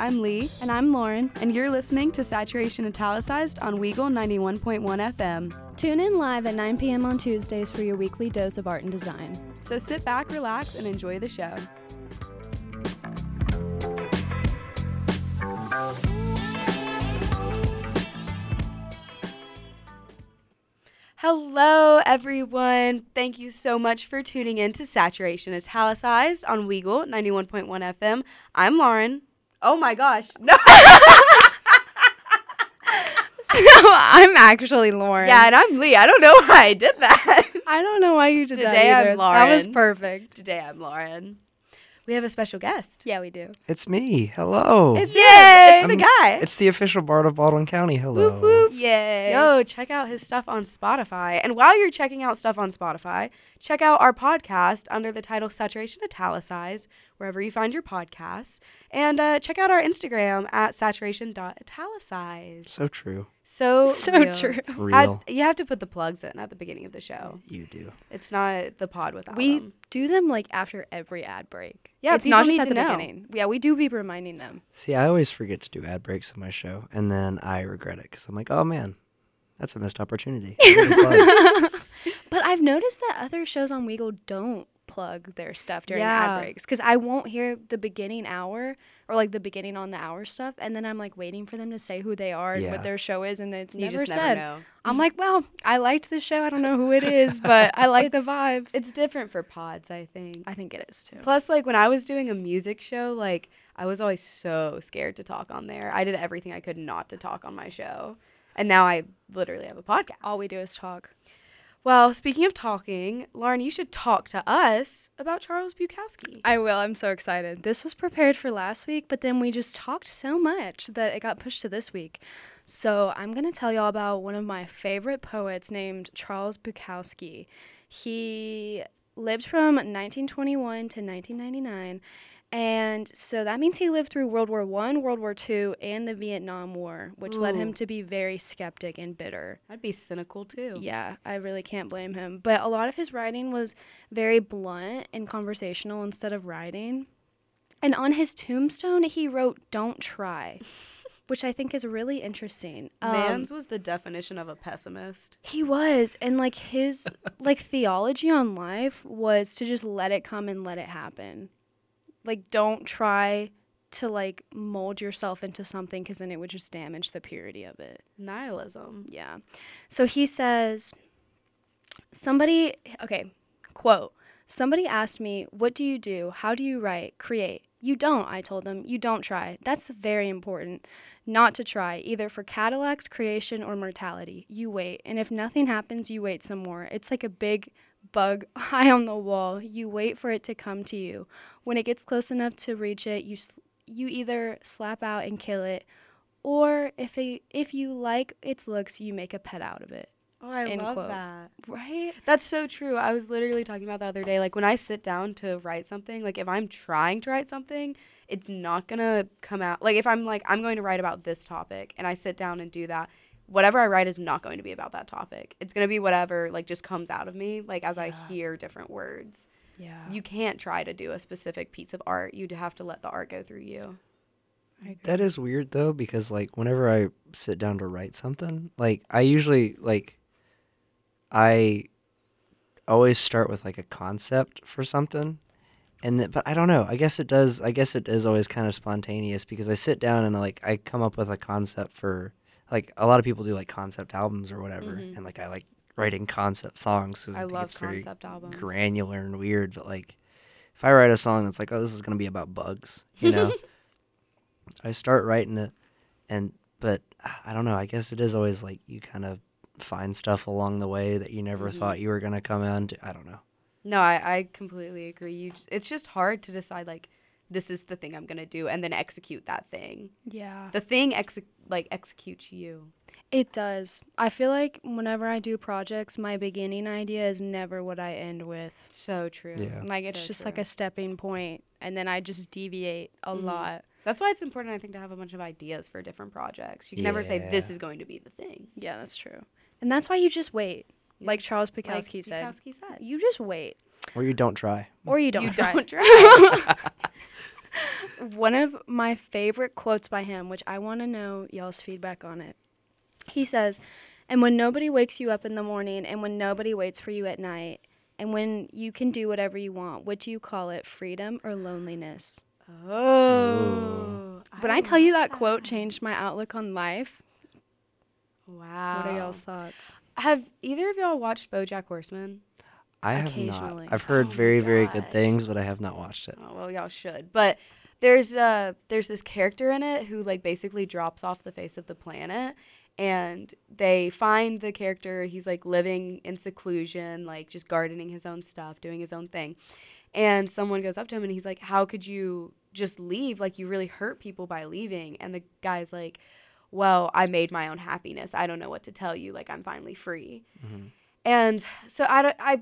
I'm Lee. And I'm Lauren. And you're listening to Saturation Italicized on Weagle 91.1 FM. Tune in live at 9 p.m. on Tuesdays for your weekly dose of art and design. So sit back, relax, and enjoy the show. Hello, everyone. Thank you so much for tuning in to Saturation Italicized on Weagle 91.1 FM. I'm Lauren. Oh my gosh. No. so I'm actually Lauren. Yeah, and I'm Lee. I don't know why I did that. I don't know why you did Today that. Today I'm. Lauren. That was perfect. Today I'm Lauren. We have a special guest. Yeah, we do. It's me. Hello. It's Yay! It's the I'm- guy. It's the official Bard of Baldwin County. Hello. Whoop, whoop. Yay. Yo, check out his stuff on Spotify. And while you're checking out stuff on Spotify, check out our podcast under the title Saturation Italicized, wherever you find your podcasts. And uh, check out our Instagram at saturation.italicized. So true. So, So real. true. Real. Had- you have to put the plugs in at the beginning of the show. you do. It's not the pod without them We them. do them like after every ad break. Yeah, it's not just need at to the know. beginning. Yeah, we do be reminding them. See, I always forget to do ad breaks on my show, and then I regret it because I'm like, oh man, that's a missed opportunity. But I've noticed that other shows on Weagle don't plug their stuff during Yeah. ad breaks because I won't hear the beginning hour or like the beginning on the hour stuff, and then I'm like waiting for them to say who they are and Yeah. what their show is, and it's You never just said. never know. I'm like, well, I liked the show. I don't know who it is, but I like the vibes. It's different for pods, I think. I think it is too. Plus, like when I was doing a music show, like I was always so scared to talk on there. I did everything I could not to talk on my show. And now I literally have a podcast. All we do is talk. Well, speaking of talking, Lauren, you should talk to us about Charles Bukowski. I will. I'm so excited. This was prepared for last week, but then we just talked so much that it got pushed to this week. So I'm going to tell y'all about one of my favorite poets named Charles Bukowski. He lived from 1921 to 1999. And so that means he lived through World War One, World War Two, and the Vietnam War, which led him to be very skeptic and bitter. I'd be cynical too. Yeah, I really can't blame him. But a lot of his writing was very blunt and conversational instead of writing. And on his tombstone, he wrote, Don't try, which I think is really interesting. Um, Mans was the definition of a pessimist. he was. And like his like theology on life was to just let it come and let it happen. Like, don't try to like mold yourself into something because then it would just damage the purity of it. Nihilism. Yeah. So he says, somebody, okay, quote, somebody asked me, What do you do? How do you write? Create. You don't, I told them. You don't try. That's very important. Not to try, either for Cadillac's creation or mortality. You wait. And if nothing happens, you wait some more. It's like a big bug high on the wall. You wait for it to come to you. When it gets close enough to reach it, you, s- you either slap out and kill it, or if it, if you like its looks, you make a pet out of it. Oh, I love quote. that. Right? That's so true. I was literally talking about the other day. Like when I sit down to write something, like if I'm trying to write something, it's not gonna come out. Like if I'm like I'm going to write about this topic, and I sit down and do that, whatever I write is not going to be about that topic. It's gonna be whatever like just comes out of me, like as I hear different words. Yeah. You can't try to do a specific piece of art. You'd have to let the art go through you. That is weird though, because like whenever I sit down to write something, like I usually like I always start with like a concept for something. And th- but I don't know. I guess it does I guess it is always kind of spontaneous because I sit down and like I come up with a concept for like a lot of people do like concept albums or whatever Mhm. and like I like writing concept songs 'cause I think love concept albums. granular and weird, but like if I write a song that's like, oh, this is gonna be about bugs, you know, I start writing it, and but ah, I don't know. I guess it is always like you kind of find stuff along the way that you never Mhm. thought you were gonna come on to. I don't know. No, I, I completely agree. You, it's just hard to decide like this is the thing I'm gonna do and then execute that thing. Yeah. The thing exe- like executes you. It does. I feel like whenever I do projects, my beginning idea is never what I end with. So true. Yeah. Like it's So just true. like a stepping point, and then I just deviate a Mhm. lot. That's why it's important, I think, to have a bunch of ideas for different projects. You can never say this is going to be the thing. Yeah, that's true. And that's why you just wait. Yeah. Like Charles Like said. Bukowski said. You just wait. Or you don't try. Or you don't you try. don't try. one of my favorite quotes by him, which I want to know y'all's feedback on it. He says, And when nobody wakes you up in the morning, and when nobody waits for you at night, and when you can do whatever you want, what do you call it, freedom or loneliness? Oh. When I tell you that quote changed my outlook on life, Wow. what are y'all's thoughts? Have either of y'all watched BoJack Horseman? I have not. I've heard Oh my very, very good things, but I have not watched it. Oh well, y'all should. But there's uh there's this character in it who like basically drops off the face of the planet, and they find the character. He's like living in seclusion, like just gardening his own stuff, doing his own thing, and someone goes up to him and he's like, "How could you just leave? Like you really hurt people by leaving." And the guy's like, "Well, I made my own happiness. I don't know what to tell you. Like I'm finally free." And so I, don't- I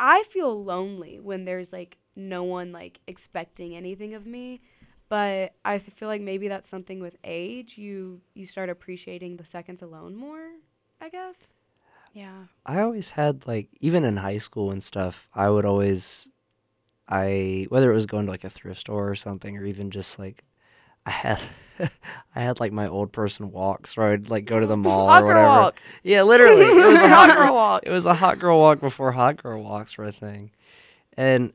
I feel lonely when there's like no one like expecting anything of me. But I feel like maybe that's something with age. You you start appreciating the seconds alone more, I guess. Yeah. I always had like even in high school and stuff, I would always I whether it was going to like a thrift store or something or even just like I had I had like my old person walks where I'd like go to the mall Hot or girl whatever. walk. Yeah, literally. It was a Hot hot girl walk. It was a hot girl walk before hot girl walks were a thing. And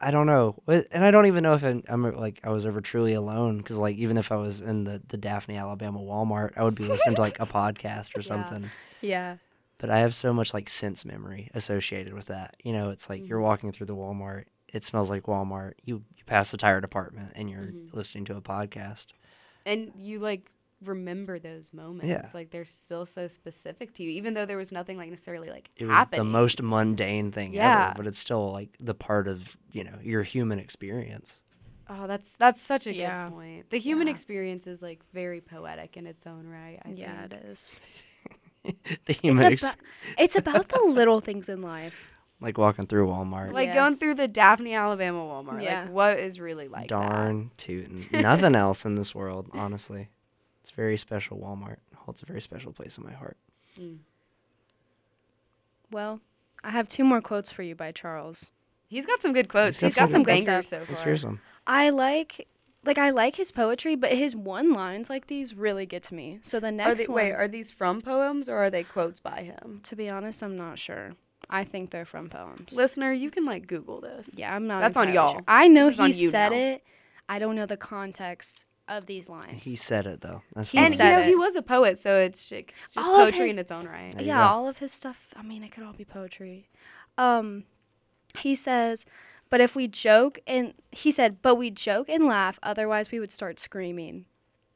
I- don't know. And I don't even know if I'm, I'm like I was ever truly alone because like even if I was in the the Daphne, Alabama Walmart, I would be listening to like a podcast or Yeah. something Yeah. but I have so much like sense memory associated with that. You know, it's like you're mm-hmm. walking through the Walmart, it smells like Walmart. You you pass the tire department and you're mm-hmm. listening to a podcast. And you like remember those moments. Yeah. Like they're still so specific to you, even though there was nothing like necessarily like It was happening. the most mundane thing Yeah. ever, but it's still like the part of, you know, your human experience. Oh, that's that's such a Yeah. good point. The human Yeah. experience is like very poetic in its own right. I yeah, think. it is. the human It's, ex- aba- it's about the little things in life. like walking through Walmart. Like Yeah. going through the Daphne, Alabama Walmart. Yeah. Like what is really like that? Darn tootin'. Nothing else in this world, honestly. It's very special Walmart. Holds a very special place in my heart. Mm. Well, I have two more quotes for you by Charles. He's got some good quotes. He's He's got got some some good bangers stuff. so Let's hear some. I like like I like his poetry, but his one lines like these really get to me. So the Are next they, one, wait, are these from poems or are they quotes by him? to be honest, I'm not sure. I think they're from poems. Listener, you can like Google this. Yeah, I'm not. That's on entirely y'all. sure. I know This he said now. it. I don't know the context of these lines. He said it though. That's He fine. And you said know, he was a poet, so it's, it's just All poetry his- in its own right. Yeah, go. all of his stuff. I mean, it could all be poetry. Um, he says, but if we joke and he said, but we joke and laugh, otherwise we would start screaming.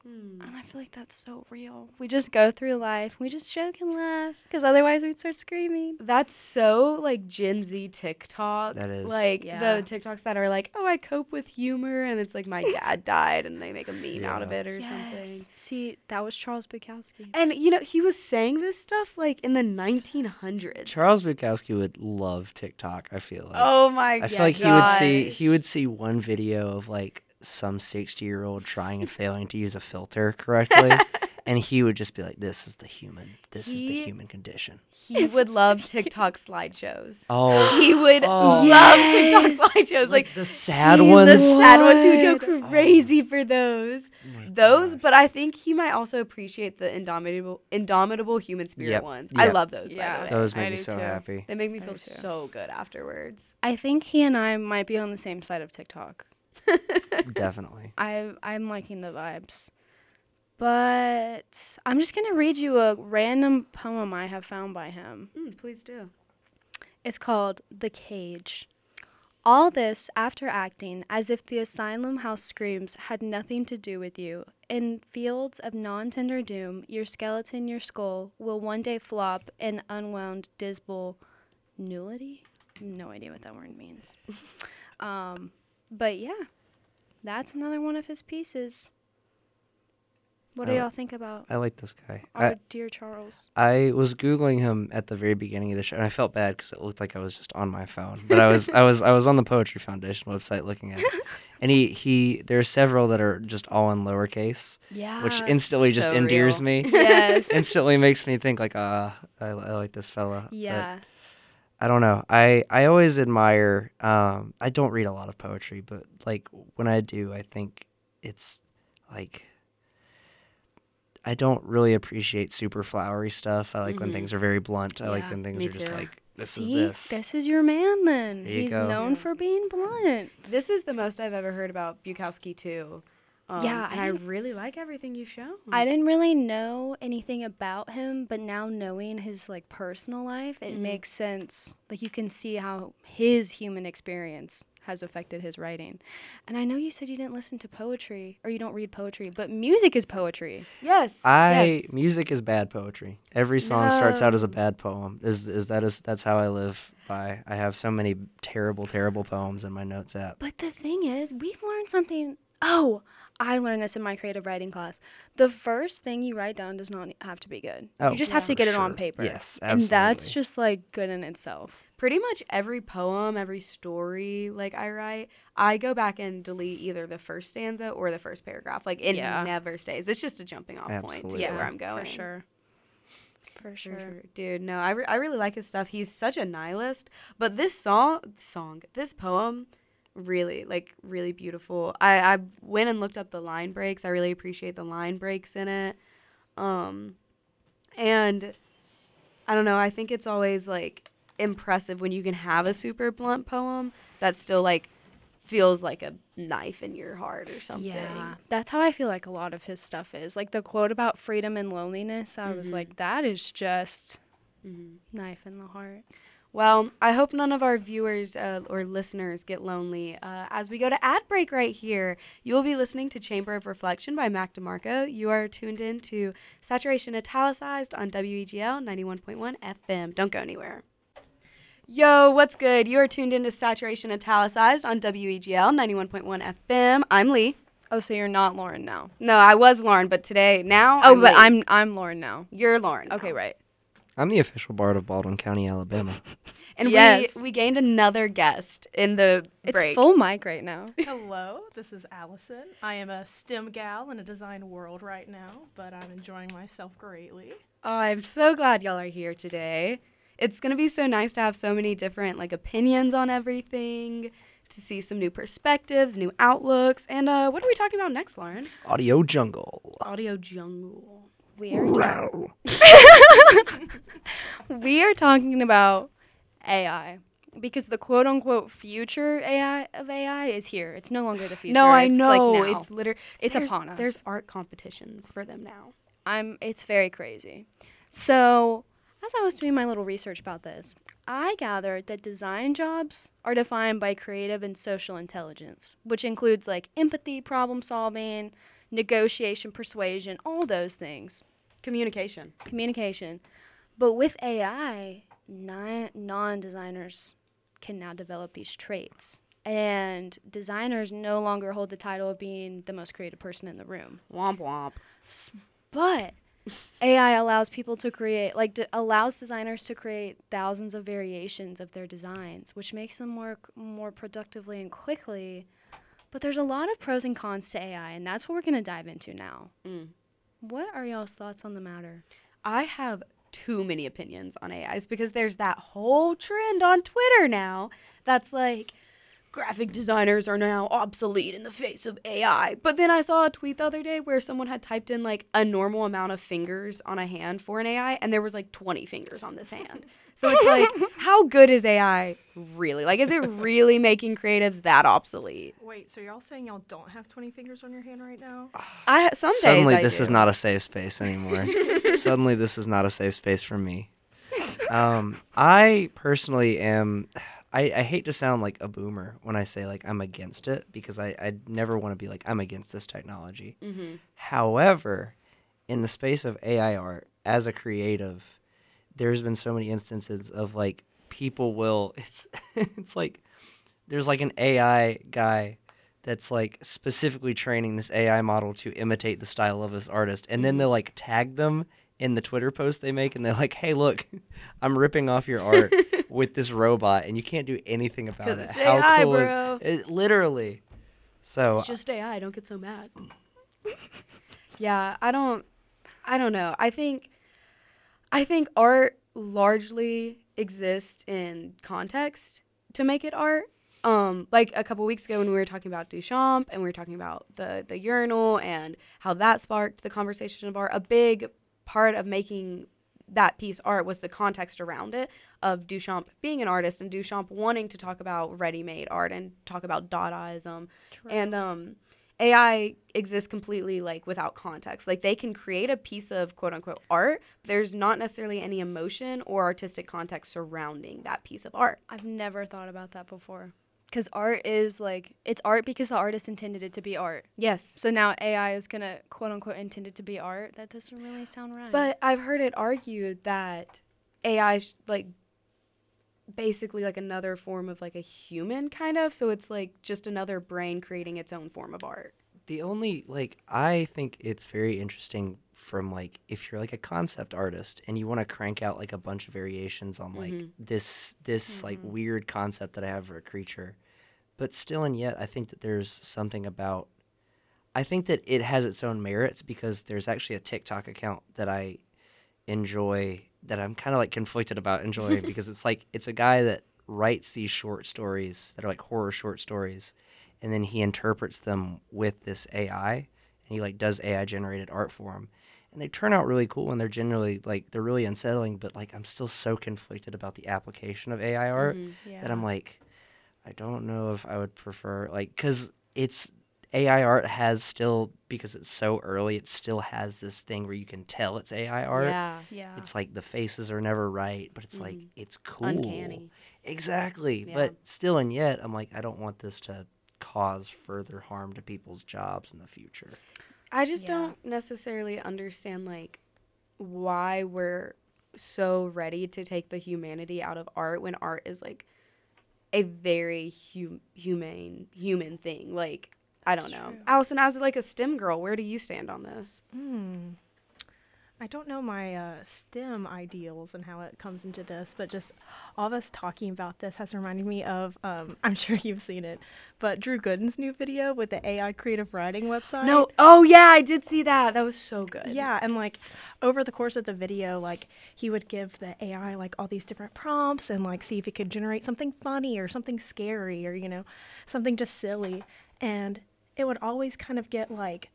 Hmm. And I feel like that's so real. We just go through life, we just joke and laugh, because otherwise we'd start screaming. That's so like Gen Z TikTok. That is. like Yeah. the TikToks that are like, oh, I cope with humor, and it's like my dad died, and they make a meme out of it or something. See, that was Charles Bukowski. And you know, he was saying this stuff like in the 1900s. Charles Bukowski would love TikTok. I feel like. oh my God. I god! feel like he would see he would see one video of like some sixty year old trying and failing to use a filter correctly, and he would just be like, "This is the human. This is the human condition." He would love TikTok slideshows. Oh, He would Oh. love Yes. TikTok slideshows. Like, the sad he the ones. sad ones, he would would. go oh crazy for those. Oh Those, gosh. but I think he might also appreciate the indomitable, indomitable human spirit Yep. ones. I love those. Yeah. by the way. those I make me so too. happy. They make me I feel so good afterwards. I think he and I might be on the same side of TikTok. Definitely. I I'm liking the vibes. But I'm just gonna read you a random poem I have found by him. Mm, please do. It's called The Cage. All this after acting as if the asylum house screams had nothing to do with you. In fields of non tender doom, your skeleton, your skull, will one day flop in unwound, dismal nullity? No idea what that word means. um, but yeah, that's another one of his pieces. What do I- y'all think about I like this guy. our I, dear Charles? I was googling him at the very beginning of the show, and I felt bad because it looked like I was just on my phone. But I was, I was, I was on the Poetry Foundation website looking at it, and he, he, there are several that are just all in lowercase, Yeah. which instantly just endears real. me. yes. instantly makes me think like, ah, I, I like this fella. But yeah. I don't know. I I always admire. Um, I don't read a lot of poetry, but like when I do, I think it's like I don't really appreciate super flowery stuff. I like when Mhm. things are very blunt. I like when things me are just like this See, is this. is your man then. You He's go. known Yeah. for being blunt. This is the most I've ever heard about Bukowski too. Um, Yeah, I and I, didn't- really like everything you've shown. I didn't really know anything about him, but now knowing his like personal life, it Mhm. makes sense. Like you can see how his human experience has affected his writing. And I know you said you didn't listen to poetry or you don't read poetry, but music is poetry. yes. I yes. music is bad poetry. Every song starts out as a bad poem. Is is that is that's how I live by. I have so many terrible terrible poems in my notes app. But the thing is, we've learned something. Oh, I learned this in my creative writing class. The first thing you write down does not have to be good. Oh, you just have to get it on paper. Yes, absolutely. And that's just like good in itself. Pretty much every poem, every story like I write, I go back and delete either the first stanza or the first paragraph. Like it Yeah. never stays. It's just a jumping off point to Absolutely. get where I'm going. For sure. For For sure. sure. Dude, no, I, re- I really like his stuff. He's such a nihilist. But this song, song, this poem, really, like, really beautiful. I, I went and looked up the line breaks. I really appreciate the line breaks in it. Um, and I don't know, I think it's always, like, impressive when you can have a super blunt poem that still, like, feels like a knife in your heart or something. Yeah, that's how I feel like a lot of his stuff is. Like the quote about freedom and loneliness, I was Mhm. like, that is just Mhm. knife in the heart. Well, I hope none of our viewers uh, or listeners get lonely. Uh, as we go to ad break right here, you will be listening to Chamber of Reflection by Mac DeMarco. You are tuned in to Saturation Italicized on WEGL 91.1 FM. Don't go anywhere. Yo, what's good? You are tuned in to Saturation Italicized on WEGL 91.1 FM. I'm Lee. Oh, so you're not Lauren now? No, I was Lauren, but today, now. Oh, but Lee. I'm I'm Lauren now. You're Lauren. Okay, now. right. I'm the official bard of Baldwin County, Alabama. And Yes. we, we gained another guest in the It's break. full mic right now. Hello, this is Allison. I am a STEM gal in a design world right now, but I'm enjoying myself greatly. Oh, I'm so glad y'all are here today. It's gonna be so nice to have so many different like opinions on everything, to see some new perspectives, new outlooks, and uh, what are we talking about next, Lauren? Audio jungle. Audio jungle. We are ta- we are talking about AI because the quote unquote future AI of AI is here. It's no longer the future. no, I it's know. Like now. it's literally It's there's, upon us. There's art competitions for them now. I'm it's very crazy. So, as I was doing my little research about this, I gathered that design jobs are defined by creative and social intelligence, which includes like empathy, problem solving, negotiation, persuasion, all those things, Communication. communication. But with AI, non designers can now develop these traits. And designers no longer hold the title of being the most creative person in the room. Womp womp. But AI allows people to create, like, d- allows designers to create thousands of variations of their designs, which makes them work more productively and quickly. But there's a lot of pros and cons to AI, and that's what we're going to dive into now. Mm. What are y'all's thoughts on the matter? I have too many opinions on AIs because there's that whole trend on Twitter now that's like graphic designers are now obsolete in the face of AI. But then I saw a tweet the other day where someone had typed in like a normal amount of fingers on a hand for an AI and there was like 20 fingers on this hand. So it's like how good is AI really? Like is it really making creatives that obsolete? Wait, so y'all saying y'all don't have 20 fingers on your hand right now? I some days Suddenly, I this is not a safe space anymore. Suddenly, this is not a safe space for me. Um, I personally am. I, I hate to sound like a boomer when I say like I'm against it because I I never want to be like I'm against this technology. Mhm. However, in the space of AI art, as a creative, there's been so many instances of like people will it's it's like there's like an AI guy that's like specifically training this AI model to imitate the style of this artist, and then they'll like tag them in the Twitter post they make, and they're like, "Hey, look, I'm ripping off your art with this robot, and you can't do anything about it. it's AI, is bro." it?" Literally. So It's just AI. Don't get so mad. yeah, I don't. I don't know. I think. I think art largely exists in context to make it art. Um, like a couple weeks ago when we were talking about Duchamp and we were talking about the the urinal and how that sparked the conversation of art. A big part of making that piece art was the context around it of Duchamp being an artist and Duchamp wanting to talk about ready-made art and talk about Dadaism and um, AI exists completely like without context. Like they can create a piece of quote unquote art, there's not necessarily any emotion or artistic context surrounding that piece of art. I've never thought about that before. Because art is like, it's art because the artist intended it to be art. Yes. So now AI is going to quote unquote intended to be art. That doesn't really sound right. But I've heard it argued that AI is like basically like another form of like a human kind of, so it's like just another brain creating its own form of art. The only like I think it's very interesting from like if you're like a concept artist and you want to crank out like a bunch of variations on like mm-hmm. this this like mm-hmm. weird concept that I have for a creature, but still and yet I think that there's something about I think that it has its own merits because there's actually a TikTok account that I enjoy that I'm kind of like conflicted about enjoying because it's like it's a guy that writes these short stories that are like horror short stories and then he interprets them with this AI and he like does AI generated art for him and they turn out really cool and they're generally like they're really unsettling but like I'm still so conflicted about the application of AI art yeah. that I'm like I don't know if I would prefer like cuz it's AI art has still because it's so early it still has this thing where you can tell it's AI art Yeah. yeah. it's like the faces are never right, but it's like mm-hmm. it's cool. Uncanny. Exactly. Yeah. But still and yet I'm like I don't want this to cause further harm to people's jobs in the future. I just Yeah. don't necessarily understand like why we're so ready to take the humanity out of art when art is like a very hum- humane human thing. Like I don't know. true. Allison, as like a STEM girl, where do you stand on this? Hmm. I don't know my uh, STEM ideals and how it comes into this, but just all of us talking about this has reminded me of, um, I'm sure you've seen it, but Drew Gooden's new video with the AI creative writing website. No. Oh yeah, I did see that. That was so good. Yeah, and like over the course of the video, like he would give the AI like all these different prompts and like see if it could generate something funny or something scary or you know, something just silly. And it would always kind of get like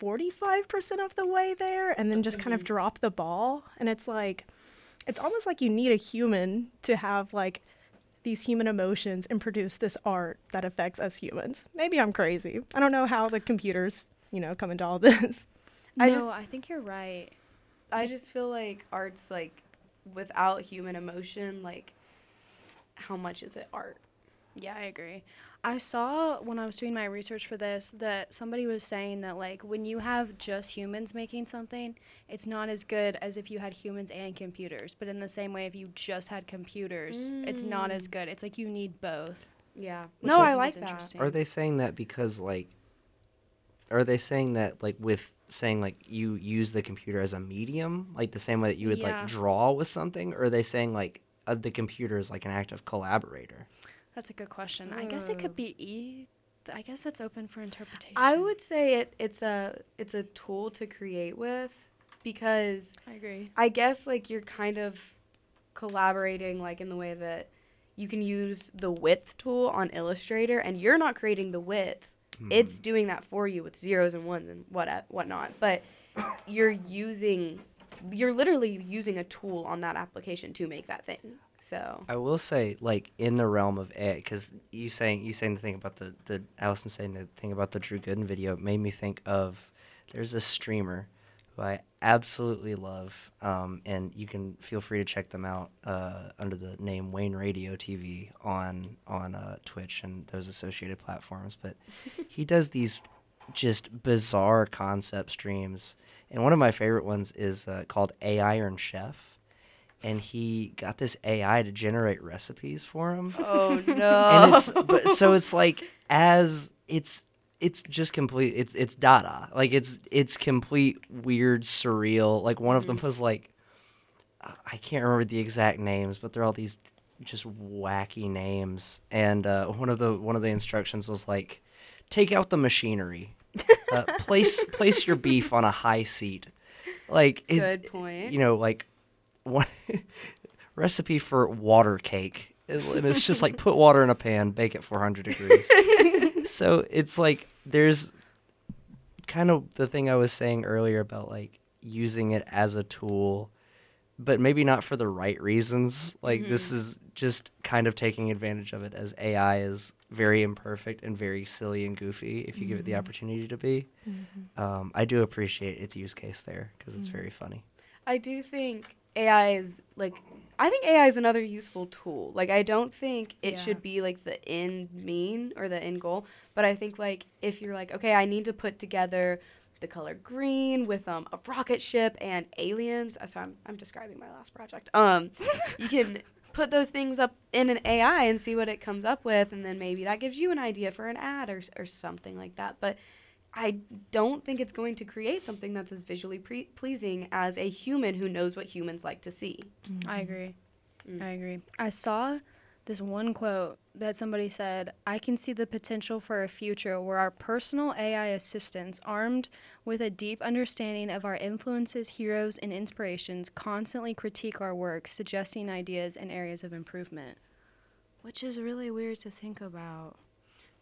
45% of the way there and then just kind of mm-hmm. drop the ball. And it's like it's almost like you need a human to have like these human emotions and produce this art that affects us humans. Maybe I'm crazy. I don't know how the computers, you know, come into all this. I no, just- I think you're right. I just feel like art's like without human emotion, like how much is it art? Yeah, I agree. I saw when I was doing my research for this that somebody was saying that like when you have just humans making something, it's not as good as if you had humans and computers. But in the same way, if you just had computers, it's not as good. It's like you need both. Yeah. which no, I think like that. Are they saying that because like are they saying that like with saying like you use the computer as a medium, like the same way that you would Yeah. like draw with something, or are they saying like uh, the computer is like an active collaborator? That's a good question. I guess it could be e. I guess that's open for interpretation. I would say it it's a it's a tool to create with because I agree. I guess like you're kind of collaborating like in the way that you can use the width tool on Illustrator and you're not creating the width. Mm. It's doing that for you with zeros and ones and what whatnot. But you're using you're literally using a tool on that application to make that thing. So I will say, like in the realm of it, because you saying you saying the thing about the the Allison saying the thing about the Drew Gooden video made me think of there's a streamer who I absolutely love, um, and you can feel free to check them out uh, under the name Wayne Radio TV on on uh, Twitch and those associated platforms. But he does these just bizarre concept streams, and one of my favorite ones is uh, called A Iron Chef and he got this AI to generate recipes for him. Oh and no. it's but so it's like as it's it's just complete it's it's dada. Like it's it's complete weird surreal. Like one of them was like uh, I can't remember the exact names, but they're all these just wacky names. And uh, one of the one of the instructions was like take out the machinery. Uh, place place your beef on a high seat. Like it, Good point. you know, like one, recipe for water cake, and it's just like put water in a pan, bake at 400 degrees. so it's like there's kind of the thing I was saying earlier about like using it as a tool, but maybe not for the right reasons. Like this mm-hmm. is just kind of taking advantage of it as AI is very imperfect and very silly and goofy if you give it the mm-hmm. opportunity to be. Mm-hmm. Um, I do appreciate its use case there because it's very funny. I do think AI is like I think AI is another useful tool. Like I don't think it Yeah. should be like the end mean or the end goal, but I think like if you're like, okay, I need to put together the color green with um a rocket ship and aliens. uh, So I'm I'm describing my last project. Um you can put those things up in an AI and see what it comes up with and then maybe that gives you an idea for an ad or or something like that. But I don't think it's going to create something that's as visually pre- pleasing as a human who knows what humans like to see. I agree. Mm. I agree. I saw this one quote that somebody said, I can see the potential for a future where our personal AI assistants, armed with a deep understanding of our influences, heroes, and inspirations, constantly critique our work, suggesting ideas and areas of improvement. Which is really weird to think about.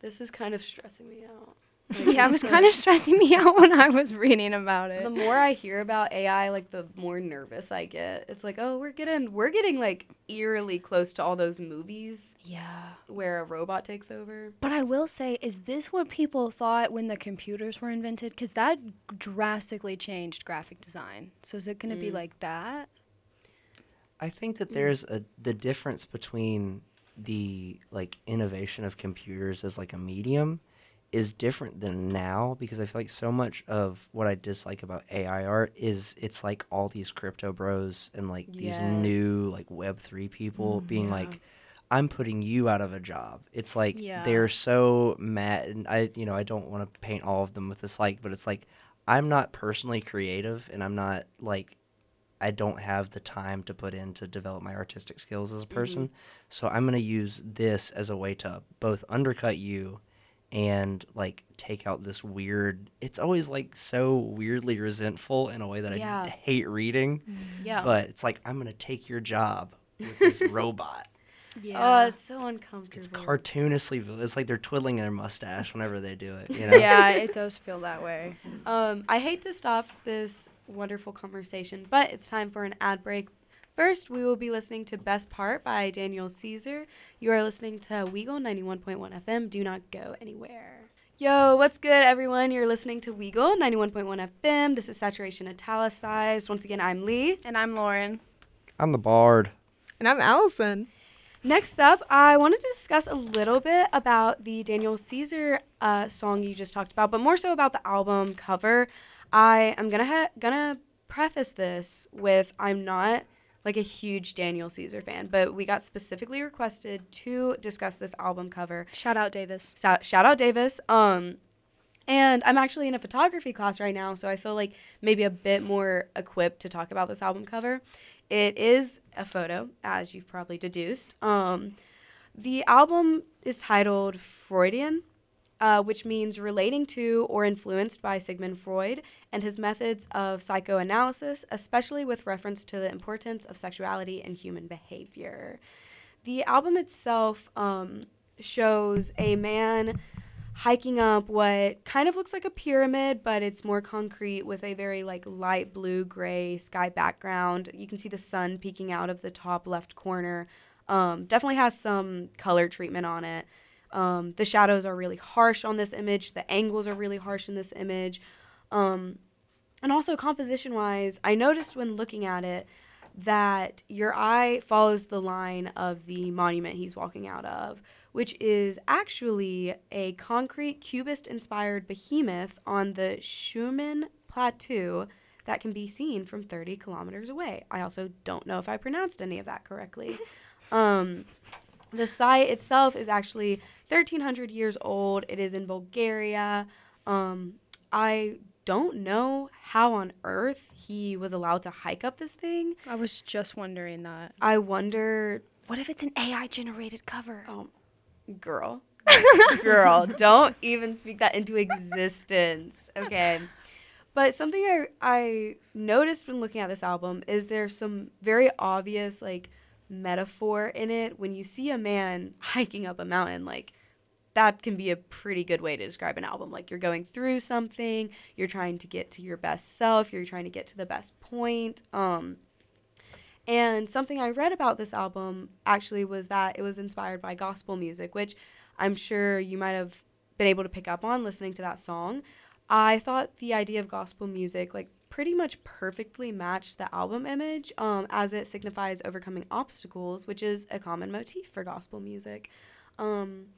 This is kind of stressing me out. Yeah, it was kind of stressing me out when I was reading about it. The more I hear about AI, like the more nervous I get. It's like, oh, we're getting we're getting like eerily close to all those movies Yeah. where a robot takes over. But I will say, is this what people thought when the computers were invented? Because that drastically changed graphic design. So is it going to be Mm. like that? I think that there's a the difference between the like innovation of computers as like a medium is different than now because I feel like so much of what I dislike about AI art is it's like all these crypto bros and like these new like web 3 people mm-hmm. being yeah. like I'm putting you out of a job. It's like Yeah. they're so mad and I you know I don't want to paint all of them with this like but it's like I'm not personally creative and I'm not like I don't have the time to put in to develop my artistic skills as a mm-hmm. person. So I'm going to use this as a way to both undercut you and like take out this weird it's always like so weirdly resentful in a way that Yeah. I hate reading, Yeah. but it's like I'm going to take your job with this robot. Yeah. Oh, it's so uncomfortable. It's cartoonishly it's like they're twiddling their mustache whenever they do it, you know. yeah, it does feel that way. Um, I hate to stop this wonderful conversation, but it's time for an ad break. First, we will be listening to Best Part by Daniel Caesar. You are listening to Weagle 91.1 FM. Do not go anywhere. Yo, what's good, everyone? You're listening to Weagle 91.1 FM. This is Saturation Italicized. Once again, I'm Lee. And I'm Lauren. I'm the bard. And I'm Allison. Next up, I wanted to discuss a little bit about the Daniel Caesar uh, song you just talked about, but more so about the album cover. I am gonna ha- gonna preface this with I'm not like a huge Daniel Caesar fan, but we got specifically requested to discuss this album cover. Shout out Davis. Shout, shout out Davis. Um, and I'm actually in a photography class right now, so I feel like maybe a bit more equipped to talk about this album cover. It is a photo, as you've probably deduced. Um, the album is titled Freudian, uh, which means relating to or influenced by Sigmund Freud and his methods of psychoanalysis, especially with reference to the importance of sexuality and human behavior. The album itself um, shows a man hiking up what kind of looks like a pyramid, but it's more concrete with a very like light blue gray sky background. You can see the sun peeking out of the top left corner. Um, definitely has some color treatment on it. Um, the shadows are really harsh on this image. The angles are really harsh in this image. Um, and also composition wise, I noticed when looking at it that your eye follows the line of the monument he's walking out of, which is actually a concrete cubist inspired behemoth on the Shumen Plateau that can be seen from 30 kilometers away. I also don't know if I pronounced any of that correctly. um, the site itself is actually 1300 years old. It is in Bulgaria. Um, I don't know how on earth he was allowed to hike up this thing. I was just wondering that. I wonder, What if it's an AI generated cover? oh, girl, girl, don't even speak that into existence, okay? But something I, I noticed when looking at this album is there's some very obvious like metaphor in it. When you see a man hiking up a mountain, like that can be a pretty good way to describe an album. Like you're going through something, you're trying to get to your best self, you're trying to get to the best point. Um, and something I read about this album actually was that it was inspired by gospel music, which I'm sure you might have been able to pick up on listening to that song. I thought the idea of gospel music like pretty much perfectly matched the album image um, as it signifies overcoming obstacles, which is a common motif for gospel music. Um,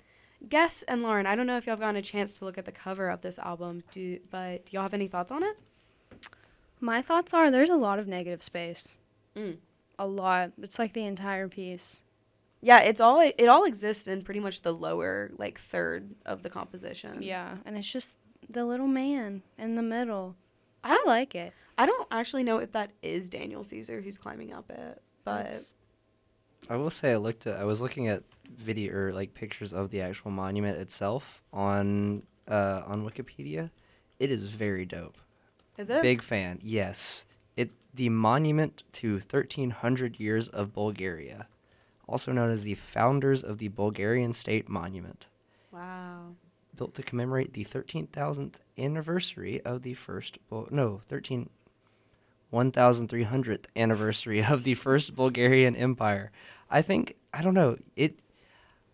Guess and Lauren, I don't know if y'all have gotten a chance to look at the cover of this album, do but do y'all have any thoughts on it? My thoughts are there's a lot of negative space. Mm. A lot. It's like the entire piece. Yeah, it's all it all exists in pretty much the lower like third of the composition. Yeah, and it's just the little man in the middle. I don't- like it. I don't actually know if that is Daniel Caesar who's climbing up it, but It's- I will say I looked at I was looking at video or like pictures of the actual monument itself on uh, on Wikipedia. It is very dope. is it? Big fan. Yes. It the monument to 1300 years of Bulgaria, also known as the founders of the Bulgarian state monument, Wow. built to commemorate the 13,000th anniversary of the first Bul- no, 13 1300th anniversary of the first Bulgarian empire. I think I don't know, it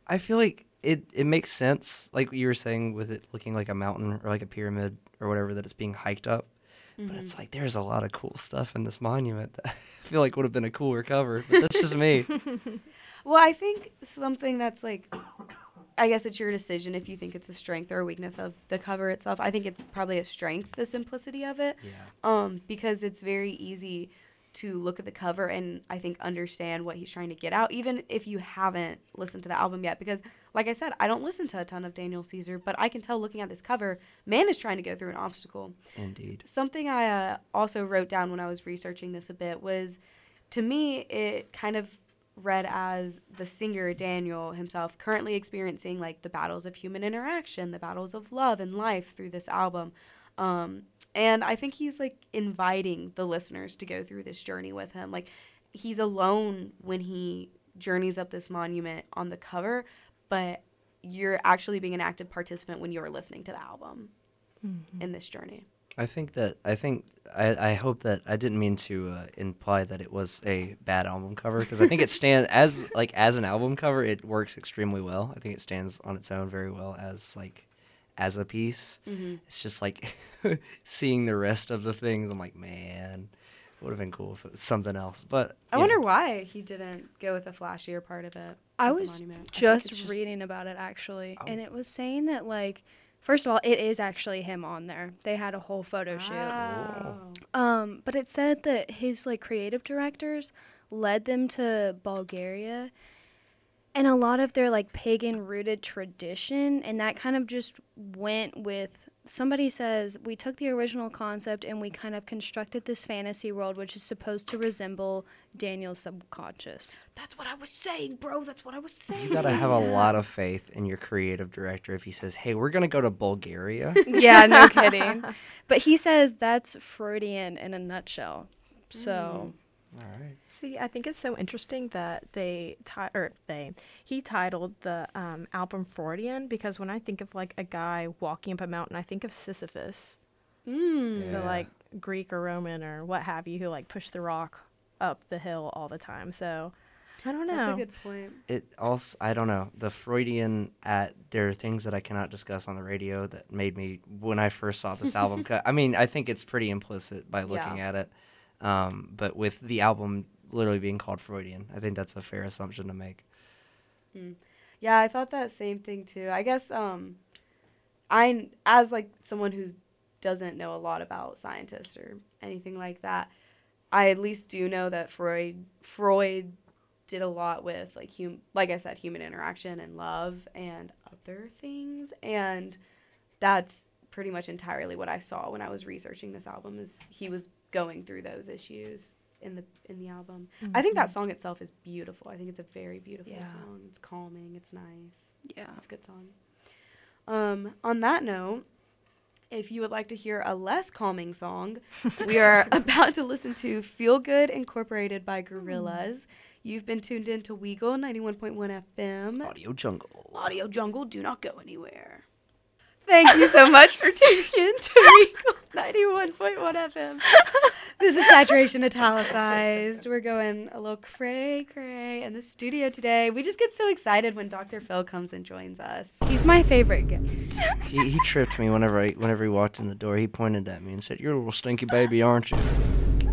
I feel like it it makes sense like you were saying with it looking like a mountain or like a pyramid or whatever that it's being hiked up. But it's like there's a lot of cool stuff in this monument that I feel like would have been a cooler cover. But that's just me. Well, I think something that's like, I guess it's your decision if you think it's a strength or a weakness of the cover itself. I think it's probably a strength, the simplicity of it, yeah. um, because it's very easy to look at the cover and I think understand what he's trying to get out, even if you haven't listened to the album yet. Because, like I said, I don't listen to a ton of Daniel Caesar, but I can tell looking at this cover, man is trying to go through an obstacle. Indeed. Something I uh, also wrote down when I was researching this a bit was to me, it kind of read as the singer Daniel himself currently experiencing like the battles of human interaction, the battles of love and life through this album. Um, and I think he's like inviting the listeners to go through this journey with him. Like he's alone when he journeys up this monument on the cover, but you're actually being an active participant when you're listening to the album in this journey. I think that I think I, I hope that I didn't mean to uh, imply that it was a bad album cover because I think it stands as like as an album cover it works extremely well. I think it stands on its own very well as like as a piece. Mm-hmm. It's just like seeing the rest of the things. I'm like, man, it would have been cool if it was something else. But I wonder know, why he didn't go with the flashier part of it. I was monument. I just, just- reading about it actually, Oh. and it was saying that like, first of all, it is actually him on there. They had a whole photo shoot. Wow. Um, but it said that his like creative directors led them to Bulgaria and a lot of their like pagan rooted tradition and that kind of just went with somebody says we took the original concept and we kind of constructed this fantasy world which is supposed to resemble Daniel's subconscious. That's what I was saying, bro. That's what I was saying. you gotta have a lot of faith in your creative director if he says, "Hey, we're gonna go to Bulgaria." yeah, no kidding. But he says that's Freudian in a nutshell. So, mm. All right. See, I think it's so interesting that they ti- or they he titled the um, album Freudian because when I think of like a guy walking up a mountain, I think of Sisyphus, Mm. Yeah. the like Greek or Roman or what have you, who like pushed the rock up the hill all the time. So I don't know. That's a good point. it also i don't know the freudian at there are things that i cannot discuss on the radio that made me when i first saw this album. i mean i think it's pretty implicit by looking Yeah. at it um, but with the album literally being called freudian i think that's a fair assumption to make. Yeah, I thought that same thing too. I guess um, I as like someone who doesn't know a lot about scientists or anything like that, I at least do know that Freud Freud did a lot with like hum like I said human interaction and love and other things. And that's pretty much entirely what I saw when I was researching this album is he was going through those issues in the in the album. I think that song itself is beautiful. I think it's a very beautiful Yeah. song. It's calming, it's nice. yeah. It's a good song. Um, on that note, if you would like to hear a less calming song, we are about to listen to Feel Good Incorporated by Gorillaz. You've been tuned in to Weagle 91.1 FM. Audio Jungle. Audio Jungle, do not go anywhere. Thank you so much for tuning in to Weagle 91.1 FM. This is Saturation Italicized. We're going a little cray cray in the studio today. We just get so excited when Dr. Phil comes and joins us. He's my favorite guest. He, he tripped me whenever I whenever he walked in the door. He pointed at me and said, "You're a little stinky baby, aren't you?"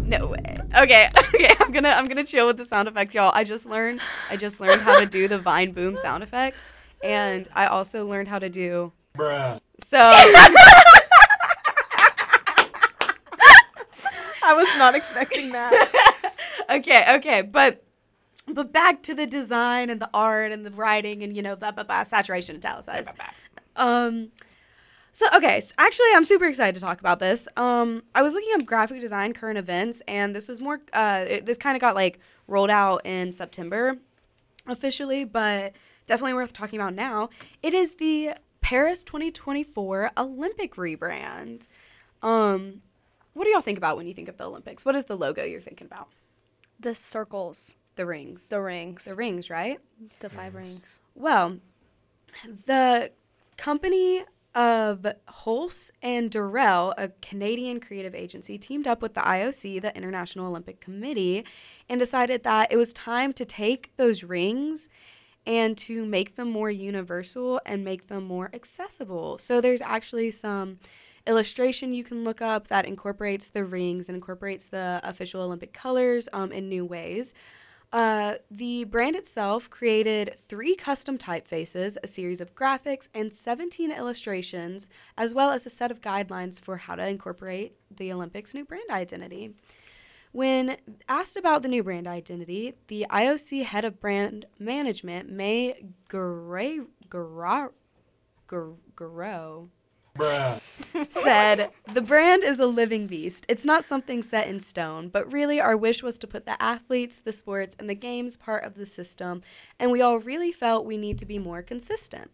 No way. Okay, okay. I'm gonna I'm gonna chill with the sound effect, y'all. I just learned I just learned how to do the Vine Boom sound effect, and I also learned how to do. Bruh. So I was not expecting that. okay, okay, but but back to the design and the art and the writing and you know blah blah blah saturation italicized. Um, so okay, so actually I'm super excited to talk about this. Um, I was looking up graphic design current events, and this was more. Uh, it, this kind of got like rolled out in September, officially, but definitely worth talking about now. It is the Paris 2024 Olympic rebrand. Um, what do y'all think about when you think of the Olympics? What is the logo you're thinking about? The circles, The rings. the rings, The rings, right? the five rings. Well, the company of Hulse and Durrell, a Canadian creative agency, teamed up with the IOC, the International Olympic Committee, and decided that it was time to take those rings and to make them more universal and make them more accessible. So there's actually some illustration you can look up that incorporates the rings and incorporates the official Olympic colors um, in new ways. Uh, the brand itself created three custom typefaces, a series of graphics, and 17 illustrations, as well as a set of guidelines for how to incorporate the Olympics' new brand identity. When asked about the new brand identity, the IOC head of brand management, May Garro, Garro Bruh. said, The brand is a living beast. It's not something set in stone, but really our wish was to put the athletes, the sports, and the games part of the system, and we all really felt we need to be more consistent.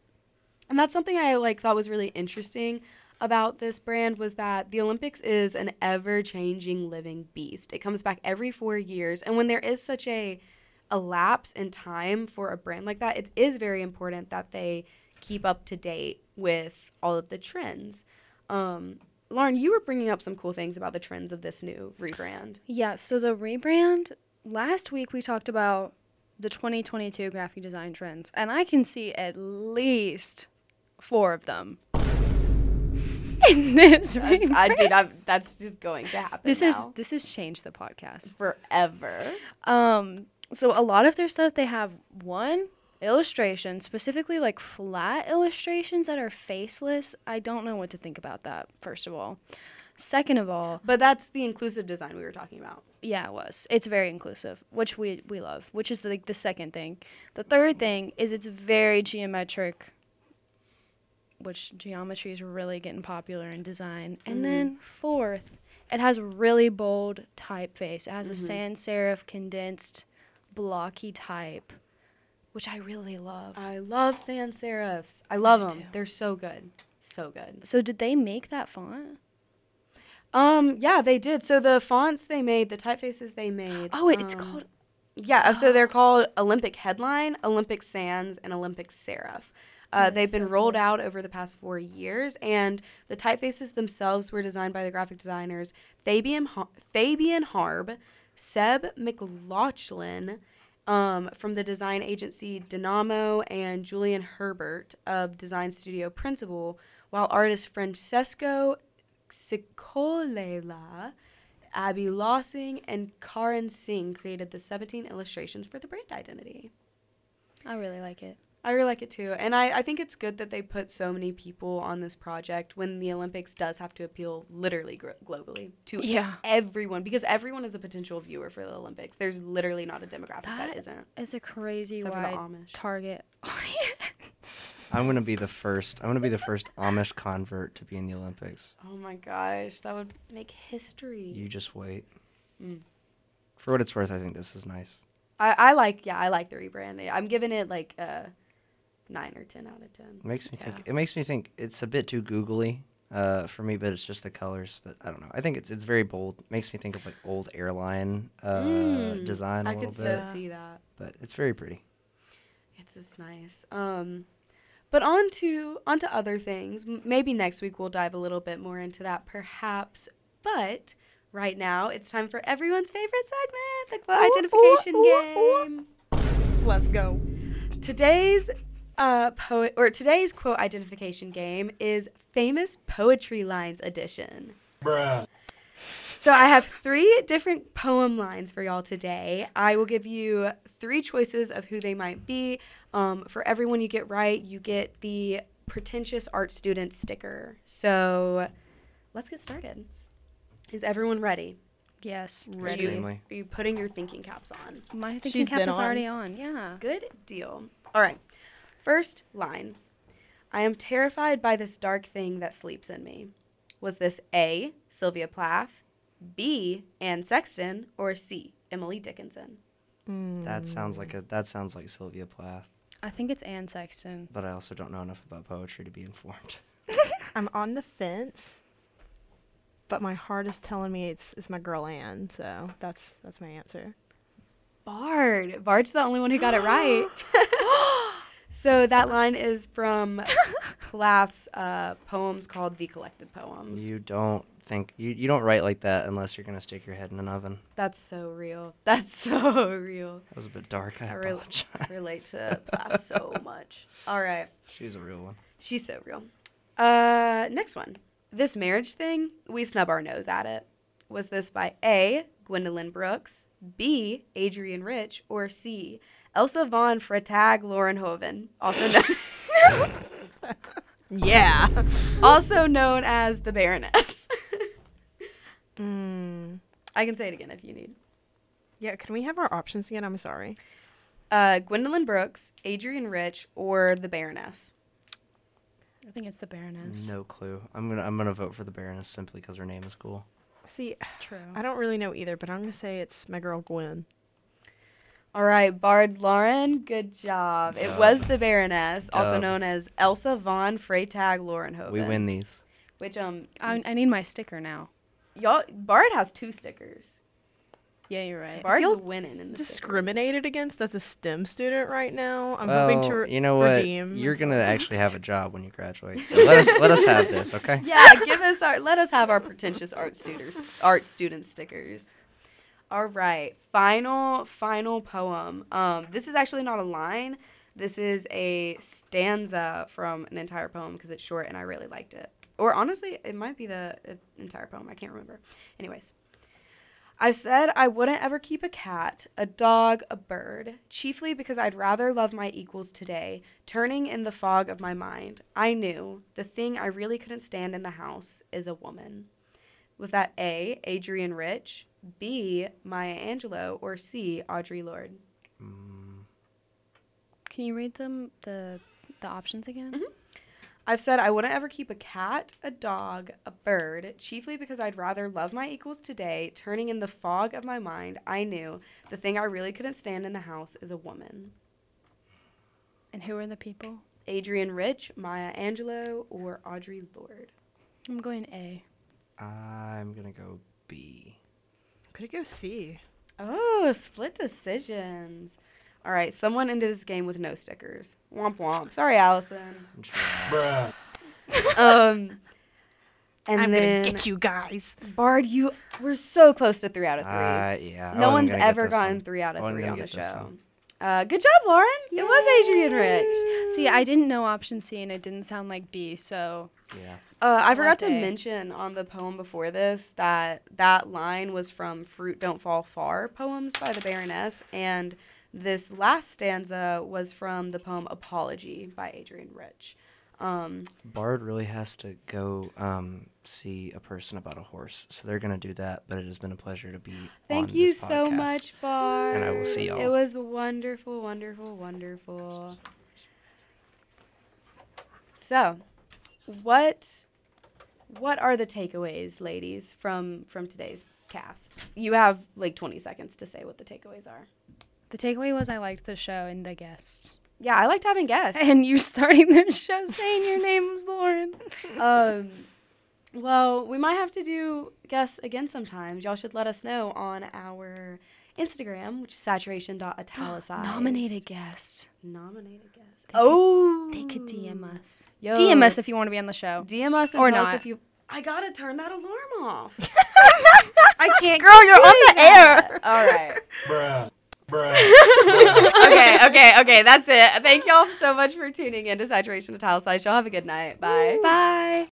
And that's something I like thought was really interesting about this brand was that the Olympics is an ever-changing living beast. It comes back every 4 years, and when there is such a a lapse in time for a brand like that, it is very important that they keep up to date with all of the trends. Um, Lauren, you were bringing up some cool things about the trends of this new rebrand. Yeah, so the rebrand, last week we talked about the 2022 graphic design trends, and I can see at least four of them in this That's, I did. I'm, that's just going to happen. This is this has changed the podcast. forever. Um, so a lot of their stuff they have one illustration, specifically like flat illustrations that are faceless. I don't know what to think about that. First of all, second of all, But that's the inclusive design we were talking about. yeah, it was. It's very inclusive, which we we love. Which is the, like the second thing. The third thing is it's very geometric. Which geometry is really getting popular in design. And then fourth, it has a really bold typeface. It has a sans serif condensed blocky type, which I really love. I love sans serifs. I love them. They're so good, so good. so did they make that font? Um, yeah, they did. So the fonts they made, the typefaces they made. Oh, it, it's um, called Yeah, so they're called Olympic Headline, Olympic Sans, and Olympic Serif. Uh, they've been so rolled cool. out over the past four years, and the typefaces themselves were designed by the graphic designers Fabian Har- Fabian Harb, Seb McLaughlin um, from the design agency Dinamo, and Julian Herbert of Design Studio Principal, while artist Francesco Ciccolella Abbey Lossing and Karan Singh created the 17 illustrations for the brand identity. I really like it. I really like it too. And I, I think it's good that they put so many people on this project when the Olympics does have to appeal literally gro- globally to Yeah. everyone because everyone is a potential viewer for the Olympics. There's literally not a demographic that, That- isn't. It's a crazy Except for the wide Amish. target audience. I'm gonna be the first. I'm gonna be the first Amish convert to be in the Olympics. Oh my gosh, that would make history. You just wait. Mm. For what it's worth, I think this is nice. I, I like, yeah, I like the rebrand. I'm giving it like a 9 or 10 out of 10. It makes me Yeah. think. It makes me think it's a bit too googly uh, for me, but it's just the colors. But I don't know. I think it's it's very bold. makes me think of like old airline uh, Mm, design a I little could bit. so see that. but it's very pretty. It's just nice. Um, but on to on to other things. M- maybe next week we'll dive a little bit more into that, perhaps. But right now it's time for everyone's favorite segment, the quote identification game. Let's go. Today's uh poet or today's quote identification game is famous poetry lines edition. Bruh. So I have three different poem lines for y'all today. I will give you three choices of who they might be. Um, for everyone you get right, you get the pretentious art student sticker. So let's get started. Is everyone ready? Yes. Ready. Extremely. Are you putting your thinking caps on? My thinking She's cap is on. already on. Yeah. Good deal. All right. First line I am terrified by this dark thing that sleeps in me. Was this A, Sylvia Plath, B, Anne Sexton, or C, Emily Dickinson? That sounds like a that sounds like Sylvia Plath, I think it's Anne Sexton. but I also don't know enough about poetry to be informed. I'm on the fence, but my heart is telling me it's it's my girl Anne. So that's that's my answer. Bard. Bard's the only one who got it right. so that line is from Plath's uh, poems called The Collected Poems. You don't think you, you don't write like that unless you're gonna stick your head in an oven. That's so real. That's so real. That was a bit dark. I I re- apologize. relate to Plath so much. All right. She's a real one. She's so real. Uh, next one. This marriage thing, we snub our nose at it. Was this by A, Gwendolyn Brooks, B, Adrienne Rich, or C, Elsa von Freytag-Loringhoven, also known, Yeah. also known as the Baroness? mm. I can say it again if you need. Yeah. Can we have our options again? I'm sorry. Uh, Gwendolyn Brooks, Adrienne Rich, or the Baroness? I think it's the Baroness. No clue. I'm gonna I'm gonna vote for the Baroness simply because her name is cool. See, True. I don't really know either, but I'm gonna say it's my girl Gwen. All right, Bard Lauren, good job. It was the Baroness, also known as Elsa von Freytag-Loringhoven. We win these. Which um, I, I need my sticker now. y'all Bard has two stickers. Yeah, you're right. Bard's feels winning in the Discriminated against as a STEM student right now. I'm well, hoping to re- you know what? redeem. You're gonna actually have a job when you graduate. So let us let us have this, okay? Yeah, give us our let us have our pretentious art students art student stickers. All right, final final poem. Um, this is actually not a line. This is a stanza from an entire poem because it's short and I really liked it. Or honestly, it might be the uh, entire poem. I can't remember. Anyways. I've said I wouldn't ever keep a cat, a dog, a bird, chiefly because I'd rather love my equals today, turning in the fog of my mind. I knew the thing I really couldn't stand in the house is a woman. Was that A, Adrienne Rich, B, Maya Angelou, or C, Audre Lorde? Mm. Can you read them the the options again? Mm-hmm. I've said I wouldn't ever keep a cat, a dog, a bird, chiefly because I'd rather love my equals today, turning in the fog of my mind. I knew the thing I really couldn't stand in the house is a woman. And who are the people? Adrienne Rich, Maya Angelou, or Audre Lorde. I'm going A. I'm gonna go B. Could it go C? Oh, split decisions. All right, someone into this game with no stickers. Womp womp. Sorry, Allison. Um, and I'm then gonna get you guys. Bard, you were so close to three out of three. Uh, yeah. No one's ever gotten one. three out of wasn't three on the get this show. One. Uh, good job, Lauren. It was Adrienne Rich. See, I didn't know option C, and it didn't sound like B. So Yeah. Uh, I forgot to mention on the poem before this that that line was from Fruit Don't Fall Far poems by the Baroness, and this last stanza was from the poem Apology by Adrienne Rich. Um, Bard really has to go um, see a person about a horse, so they're gonna do that. But it has been a pleasure to be. thank on you this so much, Bard. And I will see y'all. It was wonderful, wonderful, wonderful. So, what what are the takeaways, ladies, from from today's cast? You have like 20 seconds to say what the takeaways are. the takeaway was I liked the show and the guest. Yeah, I liked having guests. And you starting the show saying your name was Lauren. um, well, we might have to do guests again sometimes. Y'all should let us know on our Instagram, which is saturation.italicized. Nominated guest. Nominated guest. Oh. They could DM us. Yo, DM us if you want to be on the show. DM us and Or tell not. us if you. I gotta turn that alarm off. I can't. Girl, you're on the air. All right. Bruh. Bruh. okay, okay, okay. That's it. Thank y'all so much for tuning in to Saturation Italicized. Y'all have a good night. Bye. Bye.